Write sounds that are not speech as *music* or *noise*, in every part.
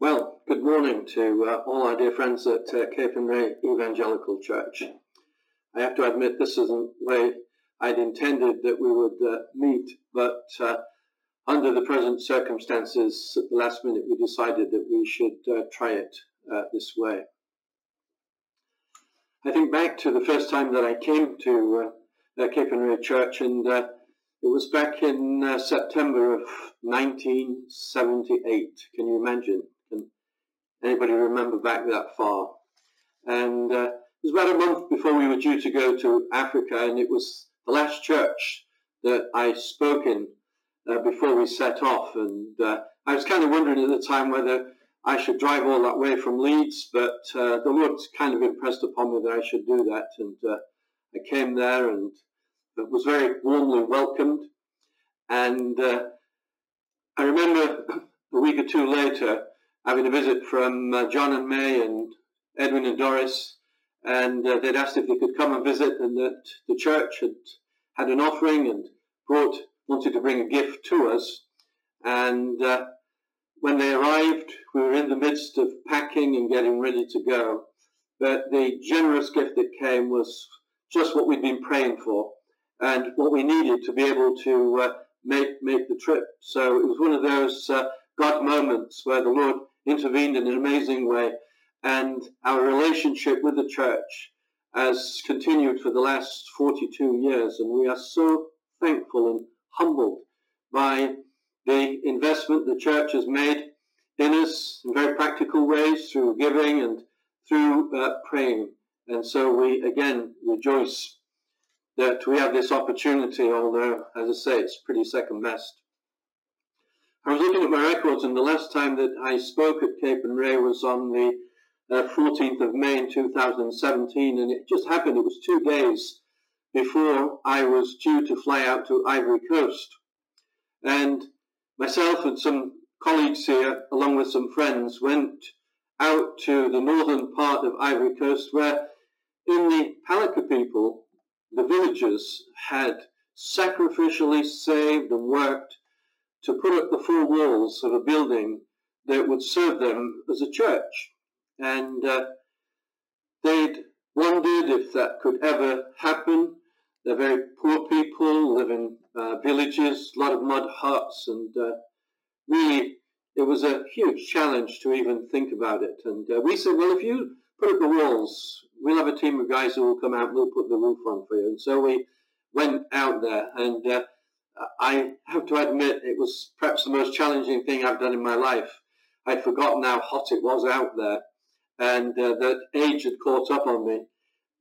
Well, good morning to uh, all our dear friends at uh, Capernwray Evangelical Church. I have to admit this isn't the way I'd intended that we would uh, meet, but uh, under the present circumstances, at the last minute, we decided that we should uh, try it uh, this way. I think back to the first time that I came to uh, Capernwray Church, and it was back in September of 1978. Can you imagine? Anybody remember back that far? And uh, it was about a month before we were due to go to Africa, and it was the last church that I spoke in uh, before we set off. And uh, I was kind of wondering at the time whether I should drive all that way from Leeds, but uh, the Lord kind of impressed upon me that I should do that. And uh, I came there and was very warmly welcomed. And uh, I remember a week or two later having a visit from uh, John and May and Edwin and Doris, and uh, they'd asked if they could come and visit, and that the church had had an offering and brought wanted to bring a gift to us. And uh, when they arrived, we were in the midst of packing and getting ready to go. But the generous gift that came was just what we'd been praying for and what we needed to be able to uh, make make the trip. So it was one of those uh, God moments where the Lord intervened in an amazing way, and our relationship with the church has continued for the last 42 years, and we are so thankful and humbled by the investment the church has made in us in very practical ways through giving and through uh, praying. And so we again rejoice that we have this opportunity, although, as I say, it's pretty second best. I was looking at my records, and the last time that I spoke at Capernwray was on the uh, 14th of May in 2017, and it just happened, it was two days before I was due to fly out to Ivory Coast. And myself and some colleagues here, along with some friends, went out to the northern part of Ivory Coast, where in the Palika people, the villagers had sacrificially saved and worked to put up the four walls of a building that would serve them as a church. And uh, they'd wondered if that could ever happen. They're very poor people, live in uh, villages, a lot of mud huts, and uh, really it was a huge challenge to even think about it. And uh, we said, well, if you put up the walls, we'll have a team of guys who will come out and we'll put the roof on for you. And so we went out there, and uh, I have to admit it was perhaps the most challenging thing I've done in my life. I'd forgotten how hot it was out there, and uh, that age had caught up on me.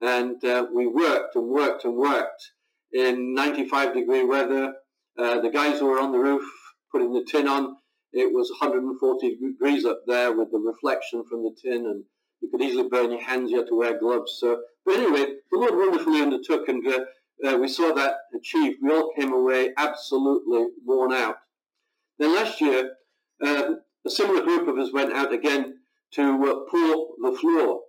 And uh, we worked and worked and worked in 95 degree weather. Uh, the guys who were on the roof putting the tin on, it was 140 degrees up there with the reflection from the tin and you could easily burn your hands. You had to wear gloves. So, but anyway, the Lord wonderfully undertook, and uh, we saw that achieved. We all came away absolutely worn out. Then last year, uh, a similar group of us went out again to uh, pour the floor,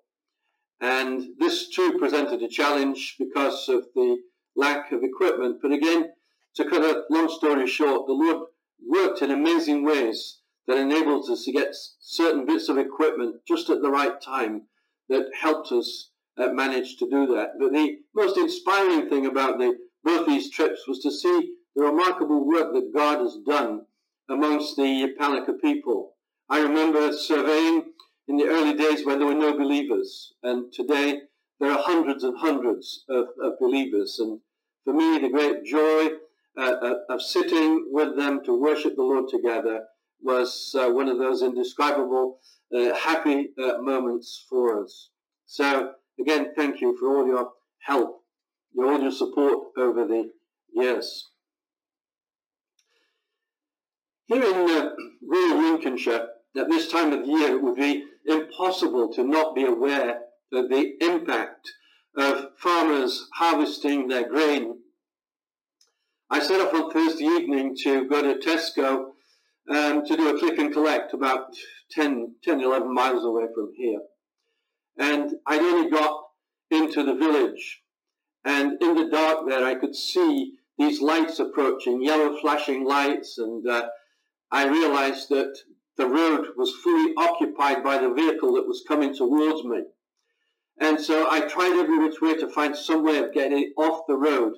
and this too presented a challenge because of the lack of equipment. But again, to cut a long story short, the Lord worked in amazing ways that enabled us to get certain bits of equipment just at the right time that helped us uh, manage to do that. But the most inspiring thing about the, both these trips was to see the remarkable work that God has done amongst the Palika people. I remember surveying in the early days when there were no believers, and today there are hundreds and hundreds of, of believers. And for me, the great joy uh, of sitting with them to worship the Lord together was uh, one of those indescribable uh, happy uh, moments for us. So again, thank you for all your help, all your support over the years. Here in uh, rural Lincolnshire, at this time of year, it would be impossible to not be aware of the impact of farmers harvesting their grain. I set off on Thursday evening to go to Tesco um, to do a click and collect about 10, 10, 11 miles away from here. And I'd only got into the village. And in the dark there, I could see these lights approaching, yellow flashing lights. And uh, I realized that the road was fully occupied by the vehicle that was coming towards me. And so I tried every which way to find some way of getting off the road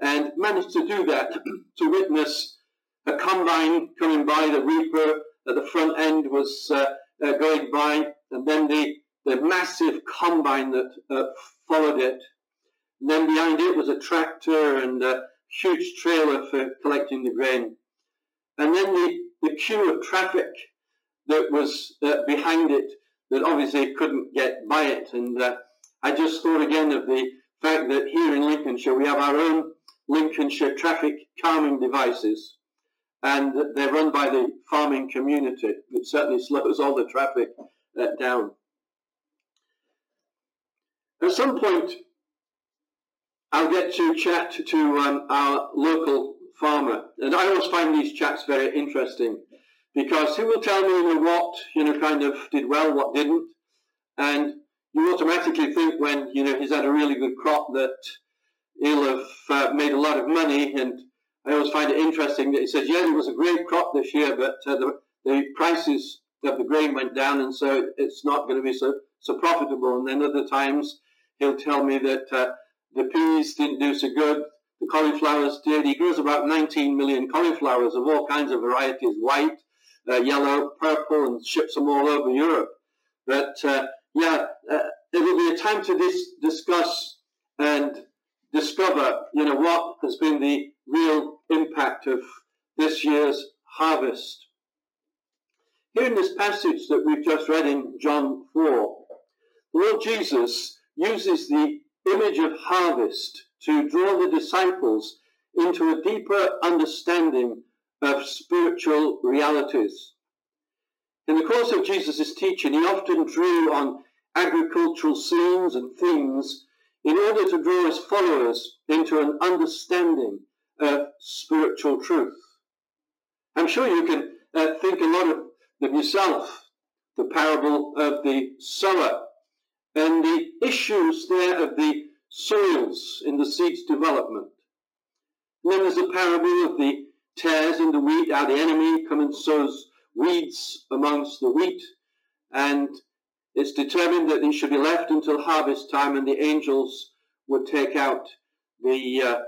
and managed to do that *clears throat* to witness a combine coming by, the reaper at the front end was uh, uh, going by, and then the, the massive combine that uh, followed it. And then behind it was a tractor and a huge trailer for collecting the grain. And then the, the queue of traffic that was uh, behind it that obviously couldn't get by it. And uh, I just thought again of the fact that here in Lincolnshire we have our own Lincolnshire traffic calming devices and they're run by the farming community. It certainly *laughs* slows all the traffic uh, down. At some point, I'll get to chat to um, our local farmer, and I always find these chats very interesting because he will tell me what you know kind of did well, what didn't, and you automatically think when you know he's had a really good crop that he'll have uh, made a lot of money and I always find it interesting that he says, yeah, it was a great crop this year, but uh, the, the prices of the grain went down, and so it's not going to be so, so profitable. And then other times he'll tell me that uh, the peas didn't do so good, the cauliflowers did. He grows about 19 million cauliflowers of all kinds of varieties, white, uh, yellow, purple, and ships them all over Europe. But uh, yeah, uh, it will be a time to dis- discuss and discover, you know, what has been the real impact of this year's harvest. Here in this passage that we've just read in John 4, the Lord Jesus uses the image of harvest to draw the disciples into a deeper understanding of spiritual realities. In the course of Jesus' teaching, he often drew on agricultural scenes and themes in order to draw his followers into an understanding of spiritual truth. I'm sure you can uh, think a lot of them yourself, the parable of the sower and issues there of the soils in the seed's development. And then there's the parable of the tares in the wheat, how the enemy comes and sows weeds amongst the wheat, and it's determined that these should be left until harvest time, and the angels would take out the uh,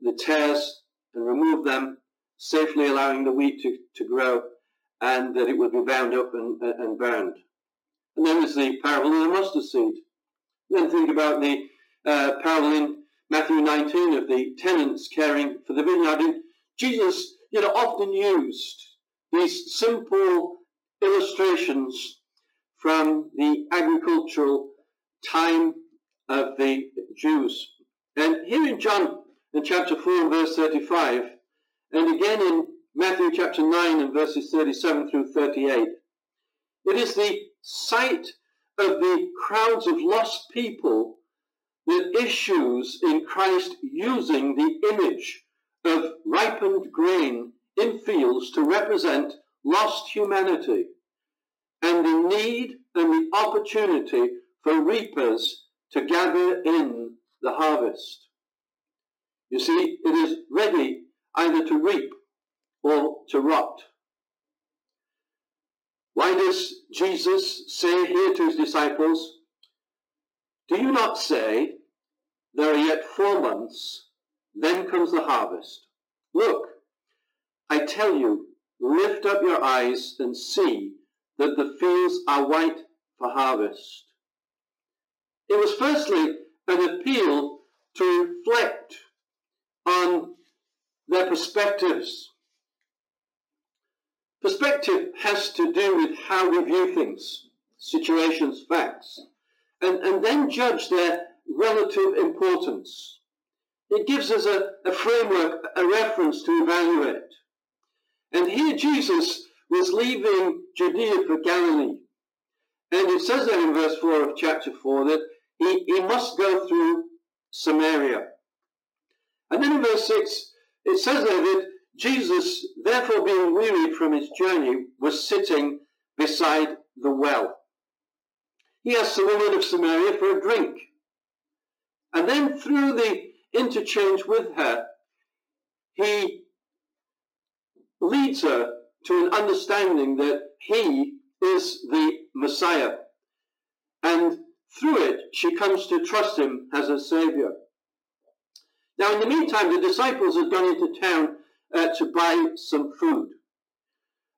the tares and remove them, safely allowing the wheat to, to grow, and that it would be bound up and, and burned. And then there's the parable of the mustard seed. Then think about the uh, parable in Matthew 19 of the tenants caring for the vineyard. And Jesus, you know, often used these simple illustrations from the agricultural time of the Jews. And here in John in chapter 4 and verse 35, and again in Matthew chapter 9 and verses 37 through 38. It is the sight of the crowds of lost people that issues in Christ using the image of ripened grain in fields to represent lost humanity and the need and the opportunity for reapers to gather in the harvest. You see, it is ready either to reap or to rot. Why does Jesus say here to his disciples, Do you not say, There are yet four months, then comes the harvest? Look, I tell you, lift up your eyes and see that the fields are white for harvest. It was firstly an appeal to reflect on their perspectives. Perspective has to do with how we view things, situations, facts, and, and then judge their relative importance. It gives us a, a framework, a reference to evaluate. And here Jesus was leaving Judea for Galilee. And it says there in verse 4 of chapter 4 that he, he must go through Samaria. And then in verse 6, it says there that Jesus, therefore being wearied from his journey, was sitting beside the well. He asked the woman of Samaria for a drink. And then through the interchange with her, he leads her to an understanding that he is the Messiah. And through it, she comes to trust him as a savior. Now, in the meantime, the disciples had gone into town uh, to buy some food.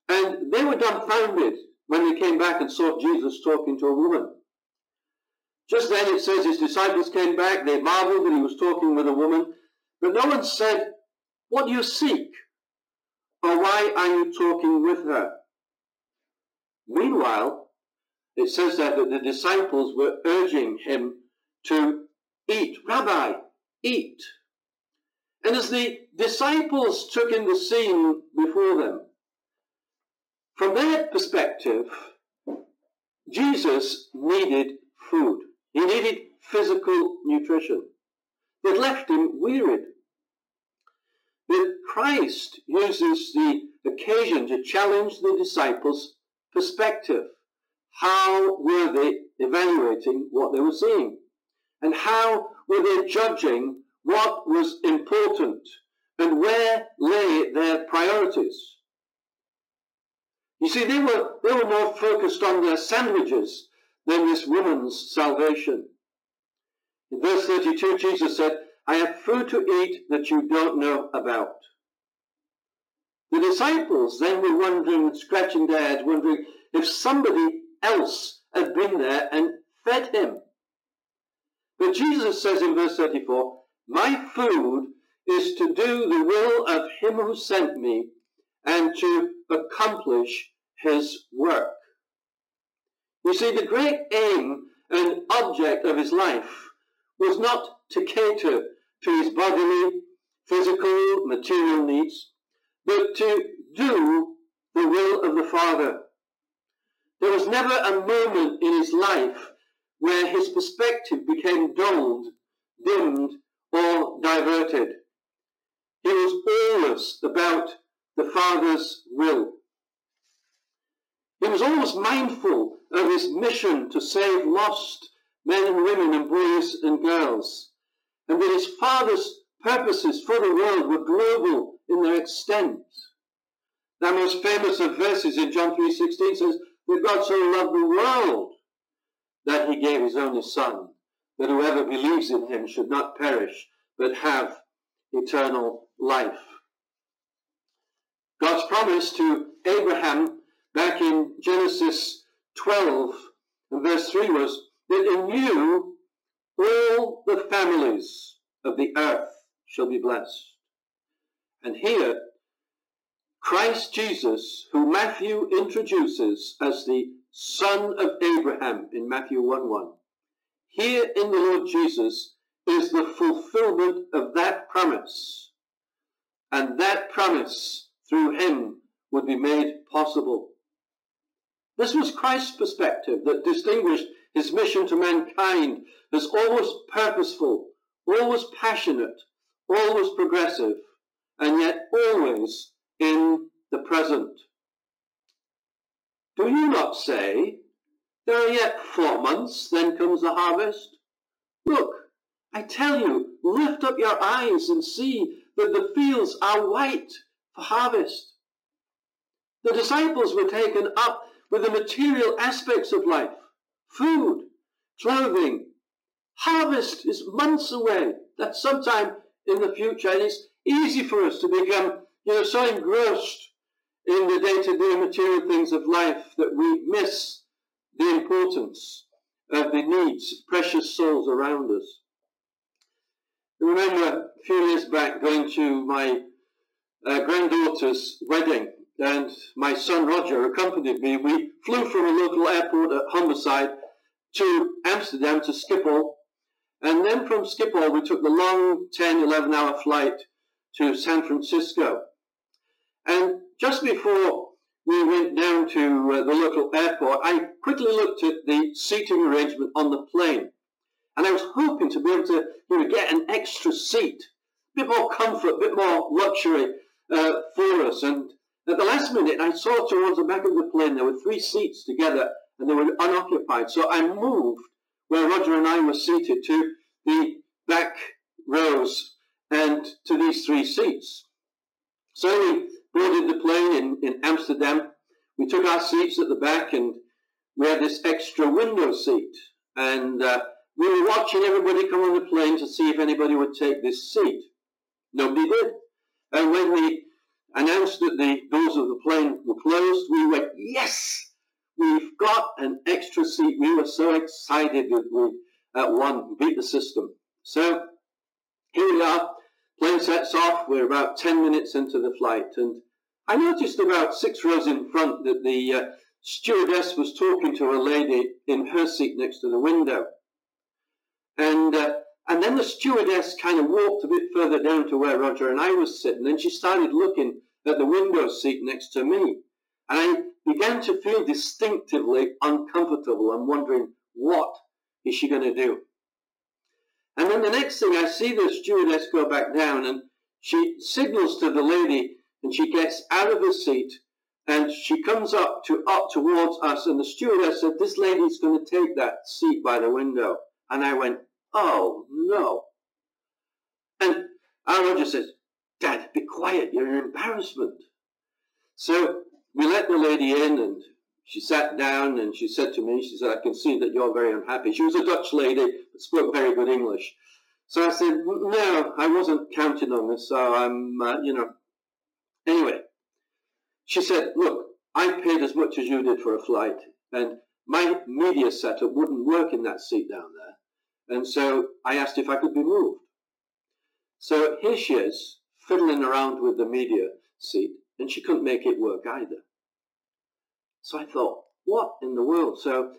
And they were dumbfounded when they came back and saw Jesus talking to a woman. Just then it says his disciples came back, they marveled that he was talking with a woman, but no one said, What do you seek? Or why are you talking with her? Meanwhile, it says that, that the disciples were urging him to eat. Rabbi, eat. And as the disciples took in the scene before them, from their perspective, Jesus needed food. He needed physical nutrition. They'd left him wearied. But Christ uses the occasion to challenge the disciples' perspective. How were they evaluating what they were seeing? And how were they judging what was important and where lay their priorities? You see, they were, they were more focused on their sandwiches than this woman's salvation. In verse 32, Jesus said, I have food to eat that you don't know about. The disciples then were wondering, scratching their heads, wondering if somebody else had been there and fed him. But Jesus says in verse 34, My food is to do the will of him who sent me and to accomplish his work. You see, the great aim and object of his life was not to cater to his bodily, physical, material needs, but to do the will of the Father. There was never a moment in his life where his perspective became dulled, dimmed, or diverted. He was always about the Father's will. He was always mindful of his mission to save lost men and women and boys and girls, and that his Father's purposes for the world were global in their extent. The most famous of verses in John 3.16 says that God so loved the world that he gave his only Son, that whoever believes in him should not perish, but have eternal life. God's promise to Abraham back in Genesis 12 and verse 3 was that in you all the families of the earth shall be blessed. And here, Christ Jesus, who Matthew introduces as the son of Abraham in Matthew 1 1, here in the Lord Jesus is the fulfillment of that promise. And that promise through him would be made possible. This was Christ's perspective that distinguished his mission to mankind as always purposeful, always passionate, always progressive, and yet always in the present. Do you not say, There are yet four months, then comes the harvest? Look, I tell you, lift up your eyes and see that the fields are white for harvest. The disciples were taken up with the material aspects of life food, clothing. Harvest is months away. That's sometime in the future. And it's easy for us to become, you know, so engrossed in the day-to-day material things of life that we miss the importance of the needs of precious souls around us. I remember a few years back going to my uh, granddaughter's wedding and my son Roger accompanied me. We flew from a local airport at Humberside to Amsterdam to Schiphol, and then from Schiphol we took the long 10, 11 hour flight to San Francisco. And just before we went down to uh, the local airport, I quickly looked at the seating arrangement on the plane. And I was hoping to be able to you know, get an extra seat, a bit more comfort, a bit more luxury uh, for us. And at the last minute, I saw towards the back of the plane there were three seats together and they were unoccupied. So I moved where Roger and I were seated to the back rows and to these three seats. So only boarded the plane in, in Amsterdam. We took our seats at the back and we had this extra window seat. And uh, we were watching everybody come on the plane to see if anybody would take this seat. Nobody did. And when we announced that the doors of the plane were closed, we went, yes, we've got an extra seat. We were so excited that we at one beat the system. So here we are. Plane sets off. We're about 10 minutes into the flight. And I noticed about six rows in front that the uh, stewardess was talking to a lady in her seat next to the window. And, uh, and then the stewardess kind of walked a bit further down to where Roger and I was sitting. And she started looking at the window seat next to me. And I began to feel distinctively uncomfortable and wondering, what is she going to do? And then the next thing, I see the stewardess go back down and she signals to the lady and she gets out of her seat and she comes up to up towards us and the stewardess said, this lady's going to take that seat by the window. And I went, oh no. And our Roger says, Dad, be quiet, you're an embarrassment. So we let the lady in and she sat down and she said to me, she said, I can see that you're very unhappy. She was a Dutch lady, but spoke very good English. So I said, no, I wasn't counting on this, so I'm, uh, you know. Anyway, she said, look, I paid as much as you did for a flight, and my media setup wouldn't work in that seat down there. And so I asked if I could be moved. So here she is, fiddling around with the media seat, and she couldn't make it work either. So I thought, what in the world? So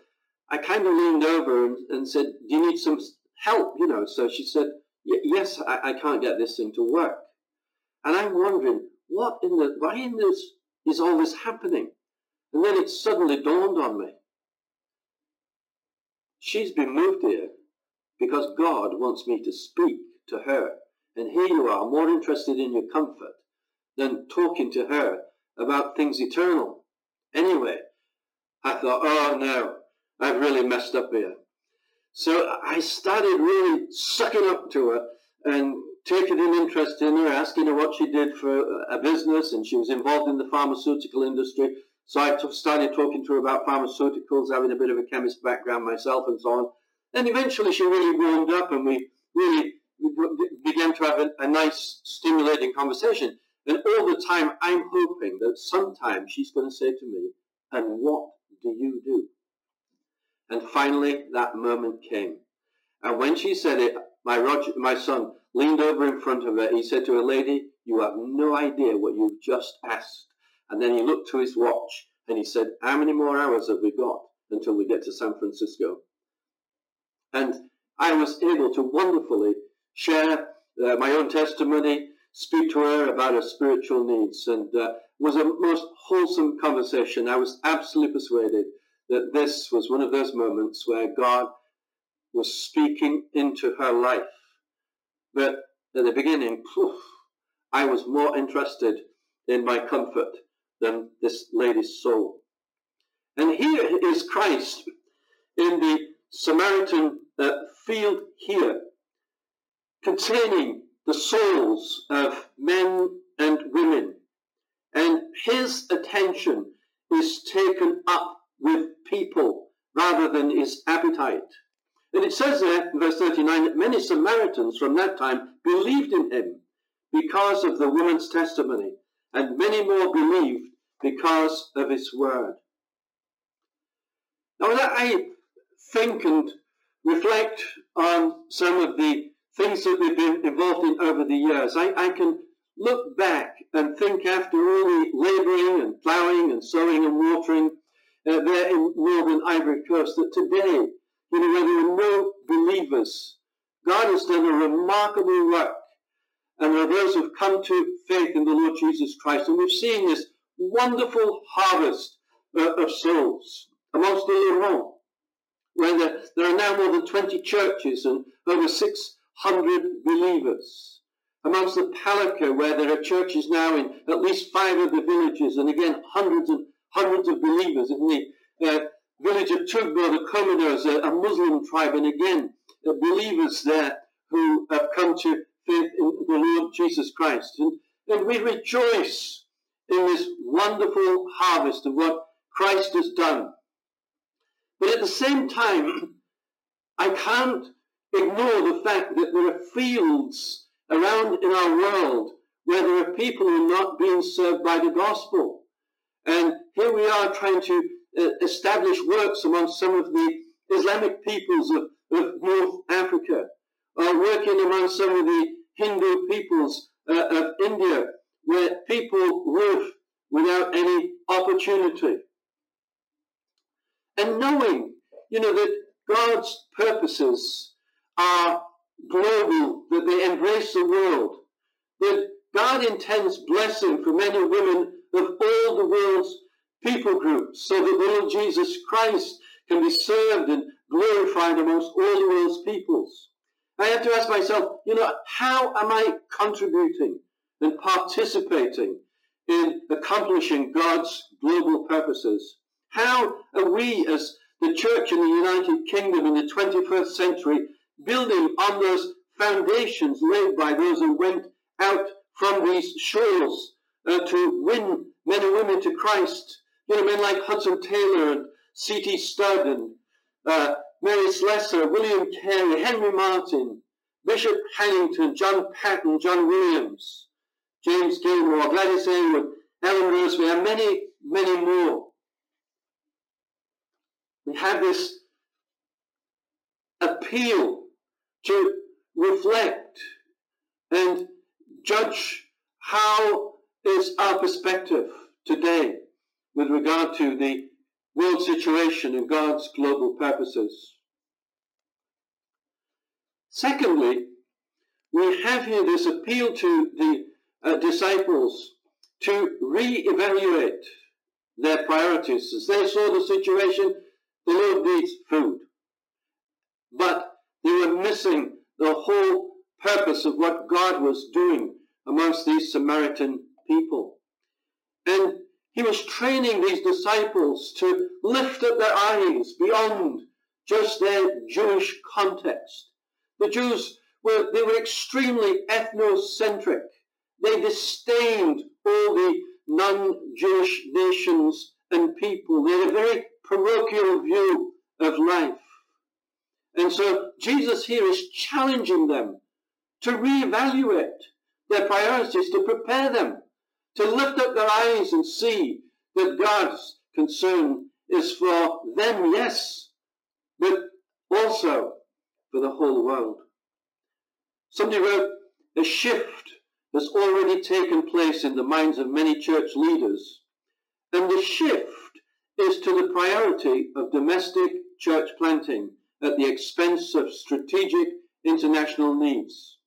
I kind of leaned over and, and said, do you need some help? You know, so she said, yes, I, I can't get this thing to work. And I'm wondering, what in the, why in this is all this happening? And then it suddenly dawned on me. She's been moved here because God wants me to speak to her. And here you are, more interested in your comfort than talking to her about things eternal. Anyway, I thought, oh no, I've really messed up here. So I started really sucking up to her and taking an interest in her, asking her what she did for a business, and she was involved in the pharmaceutical industry. So I t- started talking to her about pharmaceuticals, having a bit of a chemist background myself and so on. And eventually she really warmed up and we really began to have a, a nice, stimulating conversation. And all the time, I'm hoping that sometime she's going to say to me, and what do you do? And finally, that moment came. And when she said it, my, Roger, my son leaned over in front of her. He said to her, lady, you have no idea what you've just asked. And then he looked to his watch and he said, how many more hours have we got until we get to San Francisco? And I was able to wonderfully share uh, my own testimony, speak to her about her spiritual needs. And uh, was a most wholesome conversation. I was absolutely persuaded that this was one of those moments where God was speaking into her life. But at the beginning, poof, I was more interested in my comfort than this lady's soul. And here is Christ in the Samaritan uh, field here, containing the souls of men and women. And his attention is taken up with people rather than his appetite. And it says there in verse 39 that many Samaritans from that time believed in him because of the woman's testimony, and many more believed because of his word. Now, I think and reflect on some of the things that we've been involved in over the years, I, I can look back and think after all the labouring and ploughing and sowing and watering uh, there in northern Ivory Coast that today, you know, where there are no believers, God has done a remarkable work. And there are those who've come to faith in the Lord Jesus Christ. And we've seen this wonderful harvest uh, of souls amongst the Laurent, where there, there are now more than 20 churches and over 6 hundred believers. Amongst the Palika, where there are churches now in at least five of the villages, and again hundreds and hundreds of believers. In the uh, village of Tugbo, the Commodos, a, a Muslim tribe, and again uh, believers there who have come to faith in the Lord Jesus Christ. And, and we rejoice in this wonderful harvest of what Christ has done. But at the same time, *clears throat* I can't ignore the fact that there are fields around in our world where there are people who are not being served by the gospel. And here we are trying to uh, establish works among some of the Islamic peoples of, of North Africa, or working among some of the Hindu peoples uh, of India, where people live without any opportunity. And knowing, you know, that God's purposes are global, that they embrace the world, that God intends blessing for men and women of all the world's people groups, so that the Lord Jesus Christ can be served and glorified amongst all the world's peoples. I have to ask myself, you know, how am I contributing and participating in accomplishing God's global purposes? How are we as the church in the United Kingdom in the 21st century building on those foundations laid by those who went out from these shores uh, to win men and women to Christ? You know, men like Hudson Taylor and C.T. Studd and uh, Mary Slessor, William Carey, Henry Martyn, Bishop Hannington, John Paton, John Williams, James Gilmour, Gladys Aylward, Ellen Roseveare, and many, many more. We have this appeal to reflect and judge how is our perspective today with regard to the world situation and God's global purposes. Secondly, we have here this appeal to the uh, disciples to re-evaluate their priorities. As they saw the situation, the Lord needs food. But they were missing the whole purpose of what God was doing amongst these Samaritan people. And he was training these disciples to lift up their eyes beyond just their Jewish context. The Jews were, they were extremely ethnocentric. They disdained all the non-Jewish nations and people. They had a very parochial view of life. And so Jesus here is challenging them to reevaluate their priorities, to prepare them to lift up their eyes and see that God's concern is for them, yes, but also for the whole world. Somebody wrote, a shift has already taken place in the minds of many church leaders, and the shift is to the priority of domestic church planting at the expense of strategic international needs.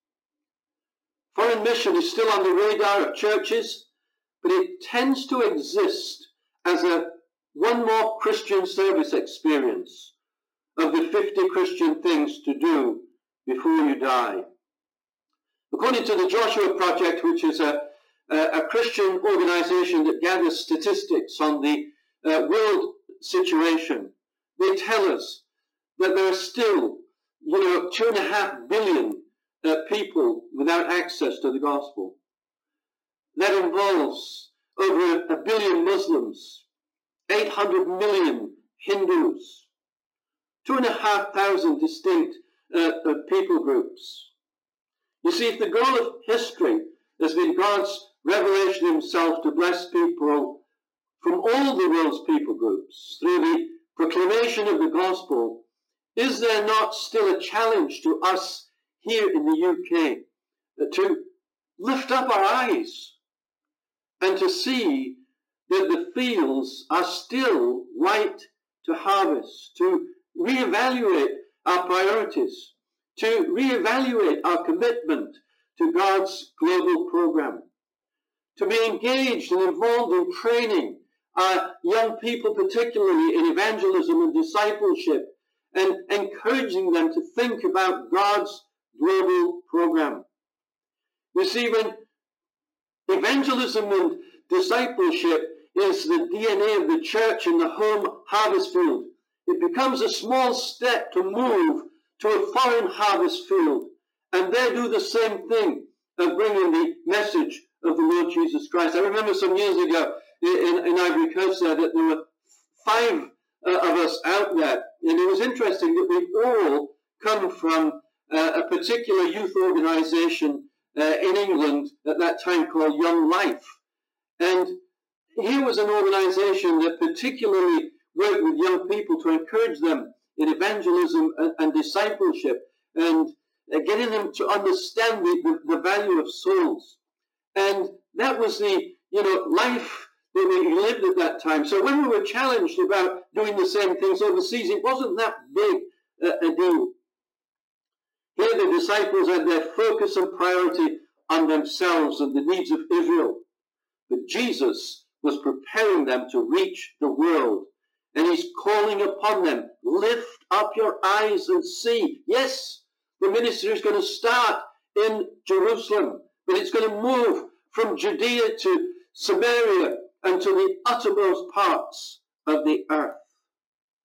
Foreign mission is still on the radar of churches but it tends to exist as a one more Christian service experience of the 50 Christian things to do before you die. According to the Joshua Project, which is a, a, a Christian organization that gathers statistics on the uh, world situation, they tell us that there are still, you know, two and a half billion uh, people without access to the gospel. That involves over a billion Muslims, 800 million Hindus, two and a half thousand distinct uh, uh, people groups. You see, if the goal of history has been God's revelation himself to bless people from all the world's people groups through the proclamation of the gospel, is there not still a challenge to us here in the UK to lift up our eyes and to see that the fields are still white to harvest, to reevaluate our priorities, to reevaluate our commitment to God's global program, to be engaged and involved in training our young people, particularly in evangelism and discipleship, and encouraging them to think about God's global program. You see, when Evangelism and discipleship is the DNA of the church in the home harvest field. It becomes a small step to move to a foreign harvest field and there do the same thing of bringing the message of the Lord Jesus Christ. I remember some years ago in, in Ivory Coast there that there were five uh, of us out there, and it was interesting that we all come from uh, a particular youth organization uh, in England at that time called Young Life. And here was an organization that particularly worked with young people to encourage them in evangelism and, and discipleship and uh, getting them to understand the, the, the, value of souls. And that was the, you know, life that we lived at that time. So when we were challenged about doing the same things overseas, it wasn't that big a deal. Here the disciples had their focus and priority on themselves and the needs of Israel. But Jesus was preparing them to reach the world. And he's calling upon them, lift up your eyes and see. Yes, the ministry is going to start in Jerusalem, but it's going to move from Judea to Samaria and to the uttermost parts of the earth.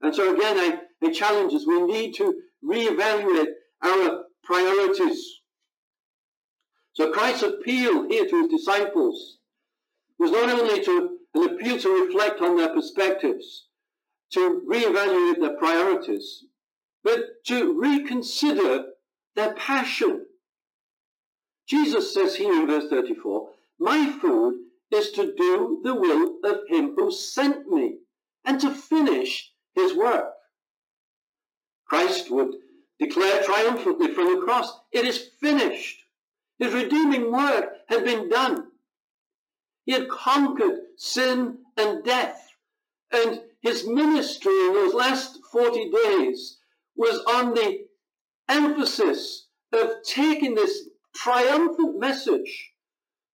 And so again, I, I challenge us, we need to reevaluate our priorities. So Christ's appeal here to his disciples was not only to an appeal to reflect on their perspectives, to reevaluate their priorities, but to reconsider their passion. Jesus says here in verse 34, My food is to do the will of him who sent me and to finish his work. Christ would declare triumphantly from the cross, It is finished. His redeeming work had been done. He had conquered sin and death. And his ministry in those last 40 days was on the emphasis of taking this triumphant message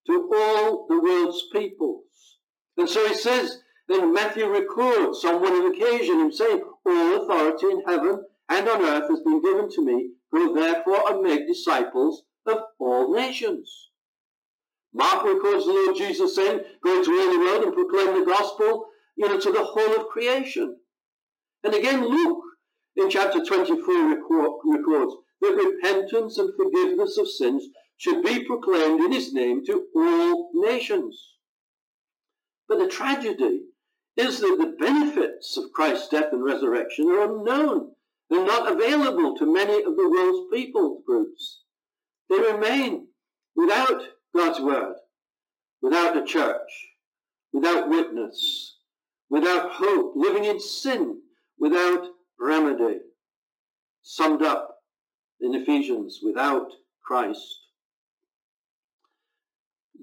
to all the world's peoples. And so he says, then Matthew records on one occasion him saying, All authority in heaven and on earth has been given to me. Go therefore and make disciples of all nations. Mark records the Lord Jesus saying, Go into all the world and proclaim the gospel, you know, to the whole of creation. And again, Luke in chapter 24 records that repentance and forgiveness of sins should be proclaimed in his name to all nations. But the tragedy is that the benefits of Christ's death and resurrection are unknown. They're not available to many of the world's people groups. They remain without God's word, without the church, without witness, without hope, living in sin, without remedy. Summed up in Ephesians, without Christ.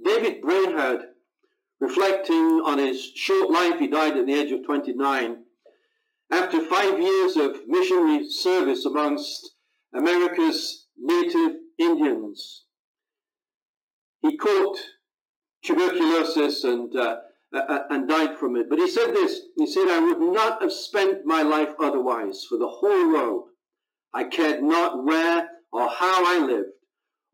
David Brainerd, reflecting on his short life, he died at the age of 29, after five years of missionary service amongst America's native Indians. He caught tuberculosis and, uh, uh, and died from it. But he said this, he said, I would not have spent my life otherwise for the whole world. I cared not where or how I lived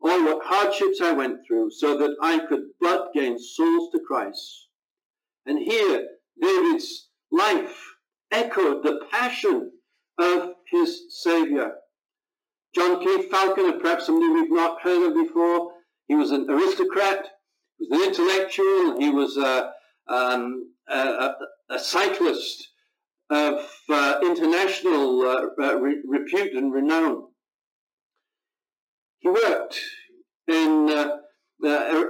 or what hardships I went through so that I could but gain souls to Christ. And here, David's life echoed the passion of his Savior. John Keith Falconer, perhaps somebody we've not heard of before, he was an aristocrat, he was an intellectual, he was a, um, a, a cyclist of uh, international uh, re- repute and renown. He worked in, uh, uh,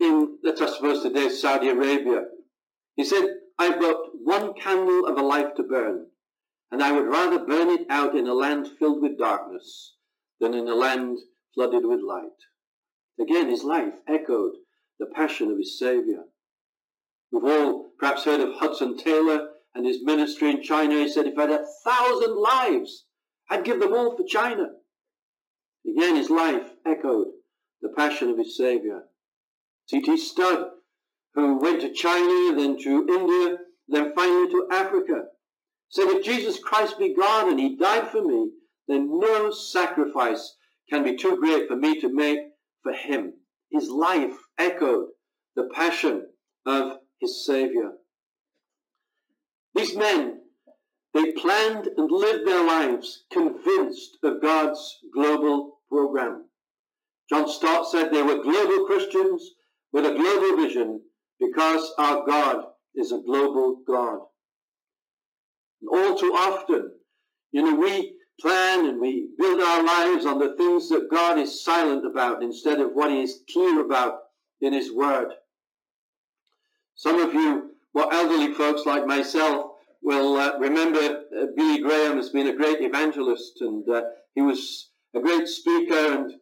in let us suppose today, Saudi Arabia. He said, I've got one candle of a life to burn, and I would rather burn it out in a land filled with darkness than in a land flooded with light. Again, his life echoed the passion of his Saviour. We've all perhaps heard of Hudson Taylor and his ministry in China. He said, if I had a thousand lives, I'd give them all for China. Again, his life echoed the passion of his Saviour. C.T. Studd, who went to China, then to India, then finally to Africa, said, If Jesus Christ be God and he died for me, then no sacrifice can be too great for me to make for him. His life echoed the passion of his Saviour. These men they planned and lived their lives convinced of God's global program. John Stott said they were global Christians with a global vision because our God is a global God. And all too often, you know, we plan and we build our lives on the things that God is silent about instead of what he is clear about in his word. Some of you, more elderly folks like myself, will uh, remember uh, Billy Graham has been a great evangelist and uh, he was a great speaker and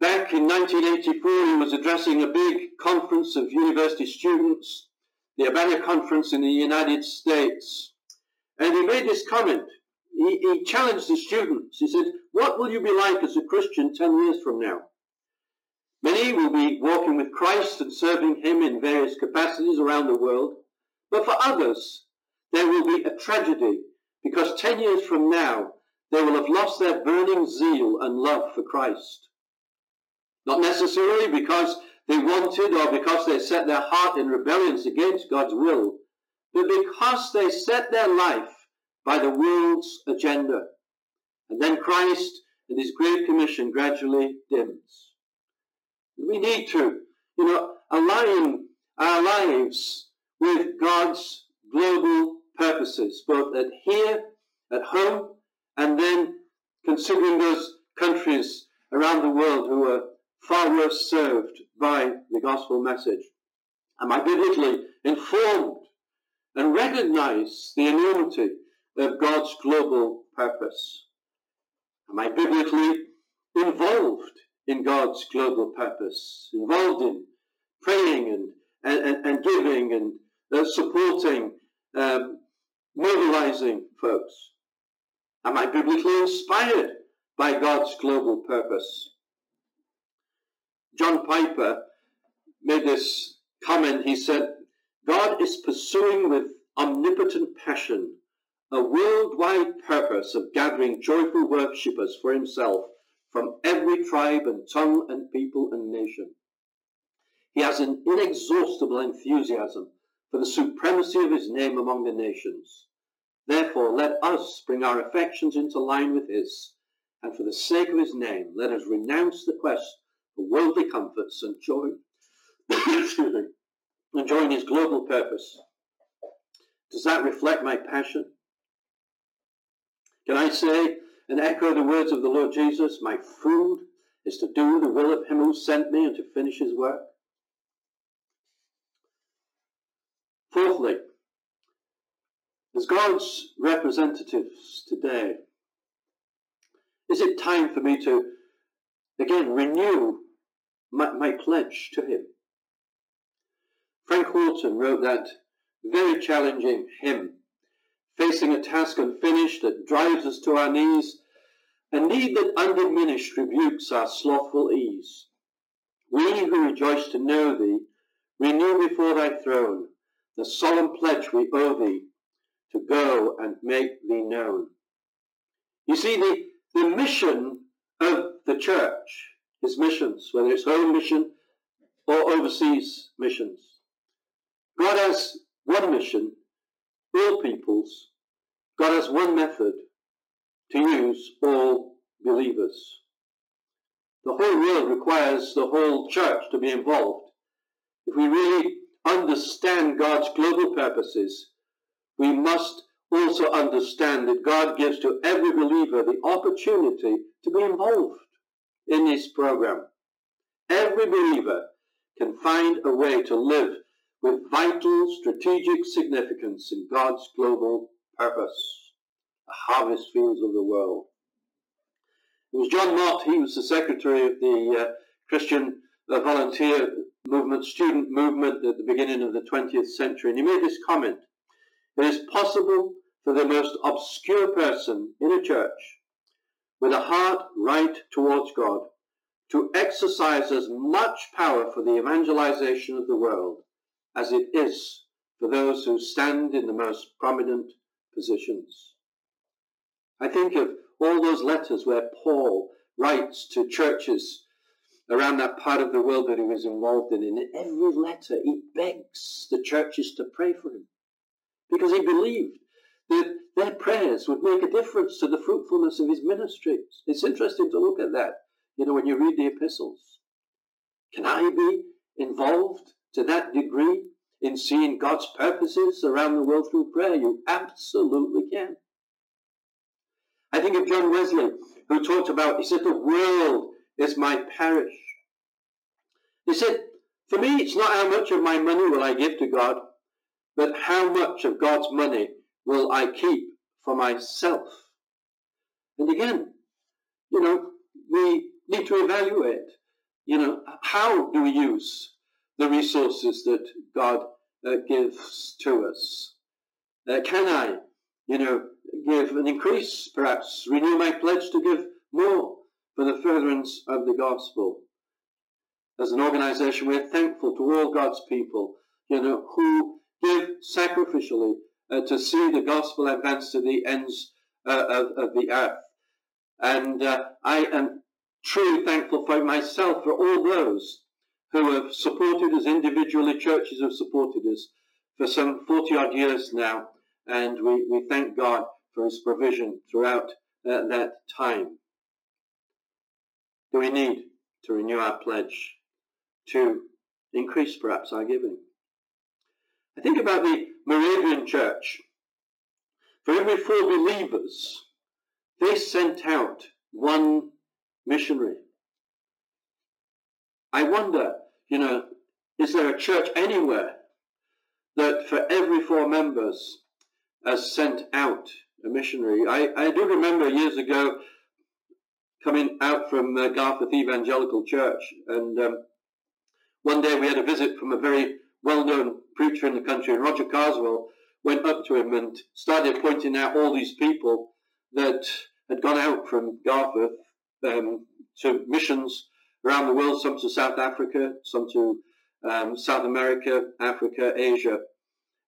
back in 1984 he was addressing a big conference of university students, the Urbana Conference in the United States. And he made this comment. He, he challenged the students. He said, what will you be like as a Christian 10 years from now? Many will be walking with Christ and serving him in various capacities around the world. But for others, there will be a tragedy because 10 years from now, they will have lost their burning zeal and love for Christ. Not necessarily because they wanted or because they set their heart in rebellion against God's will, but because they set their life by the world's agenda. And then Christ and his great commission gradually dims. We need to, you know, align our lives with God's global purposes, both at here, at home, and then considering those countries around the world who are far worse served by the gospel message. Am I biblically informed and recognize the enormity of God's global purpose? Am I biblically involved in God's global purpose, involved in praying and, and, and giving and uh, supporting, um, mobilizing folks? Am I biblically inspired by God's global purpose? John Piper made this comment. He said, God is pursuing with omnipotent passion a worldwide purpose of gathering joyful worshippers for himself from every tribe and tongue and people and nation. He has an inexhaustible enthusiasm for the supremacy of his name among the nations. Therefore, let us bring our affections into line with his, and for the sake of his name, let us renounce the quest for worldly comforts and join, *coughs* and join his global purpose. Does that reflect my passion? Can I say and echo the words of the Lord Jesus, my food is to do the will of him who sent me and to finish his work. Fourthly, as God's representatives today, is it time for me to again renew my, my pledge to him? Frank Houghton wrote that very challenging hymn facing a task unfinished that drives us to our knees, a need that undiminished rebukes our slothful ease. We who rejoice to know thee, renew before thy throne the solemn pledge we owe thee to go and make thee known. You see, the, the mission of the church is missions, whether it's home mission or overseas missions. God has one mission, all peoples, God has one method to use all believers. The whole world requires the whole church to be involved. If we really understand God's global purposes, we must also understand that God gives to every believer the opportunity to be involved in this program. Every believer can find a way to live with vital strategic significance in God's global purpose, the harvest fields of the world. It was John Mott, he was the secretary of the uh, Christian uh, volunteer movement, student movement at the beginning of the 20th century, and he made this comment. It is possible for the most obscure person in a church with a heart right towards God to exercise as much power for the evangelization of the world as it is for those who stand in the most prominent positions. I think of all those letters where Paul writes to churches around that part of the world that he was involved in. In every letter, he begs the churches to pray for him because he believed that their prayers would make a difference to the fruitfulness of his ministries. It's interesting to look at that, you know, when you read the epistles. Can I be involved to that degree in seeing God's purposes around the world through prayer? You absolutely can. I think of John Wesley, who talked about, he said, the world is my parish. He said, for me, it's not how much of my money will I give to God, but how much of God's money will I keep for myself? And again, you know, we need to evaluate, you know, how do we use the resources that God uh, gives to us? Uh, can I, you know, give an increase, perhaps renew my pledge to give more for the furtherance of the gospel? As an organization, we're thankful to all God's people, you know, who give sacrificially uh, to see the gospel advance to the ends uh, of, of, the earth. And uh, I am truly thankful for myself, for all those who have supported us individually, churches have supported us for some 40 odd years now. And we, we thank God for his provision throughout uh, that time. Do we need to renew our pledge to increase perhaps our giving? I think about the Moravian church. For every four believers, they sent out one missionary. I wonder, you know, is there a church anywhere that for every four members has sent out a missionary? I, I do remember years ago coming out from uh, Garforth Evangelical Church, and um, one day we had a visit from a very well-known preacher in the country, Roger Carswell went up to him and started pointing out all these people that had gone out from Garforth um, to missions around the world, some to South Africa, some to um, South America, Africa, Asia.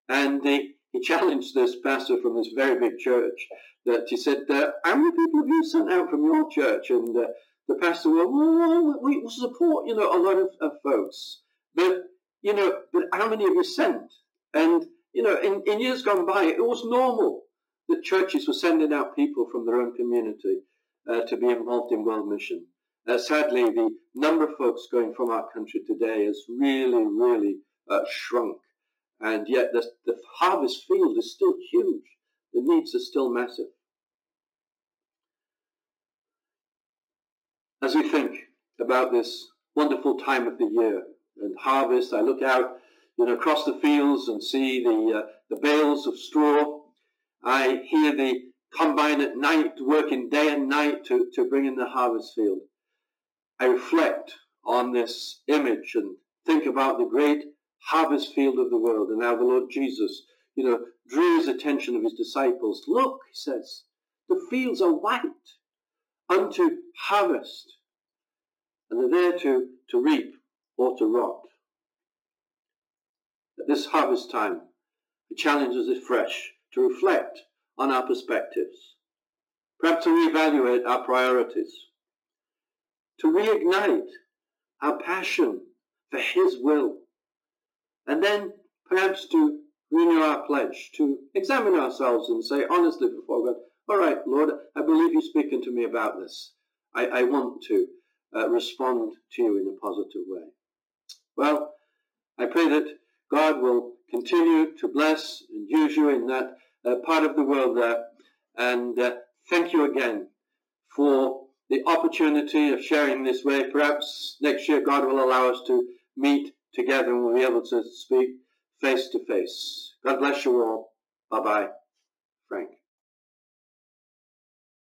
And he, he challenged this pastor from this very big church that he said, uh, how many people have you sent out from your church? And uh, the pastor, well, well, we support, you know, a lot of, of folks. But, you know, but how many have you sent? And, you know, in, in years gone by, it was normal that churches were sending out people from their own community uh, to be involved in world mission. Uh, sadly, the number of folks going from our country today has really, really uh, shrunk. And yet the, the harvest field is still huge. The needs are still massive. As we think about this wonderful time of the year and harvest, I look out you know, across the fields and see the, uh, the bales of straw. I hear the combine at night, working day and night to, to bring in the harvest field. I reflect on this image and think about the great harvest field of the world and how the Lord Jesus, you know, drew his attention of his disciples. Look, he says, the fields are white unto harvest. And they're there to, to reap or to rot. At this harvest time, the challenge is fresh to reflect on our perspectives, perhaps to reevaluate our priorities, to reignite our passion for His will, and then perhaps to renew our pledge, to examine ourselves and say honestly before God, all right, Lord, I believe you're speaking to me about this. I, I want to uh, respond to you in a positive way. Well, I pray that God will continue to bless and use you in that uh, part of the world there. And uh, thank you again for the opportunity of sharing this way. Perhaps next year God will allow us to meet together and we'll be able to speak face to face. God bless you all. Bye bye. Frank.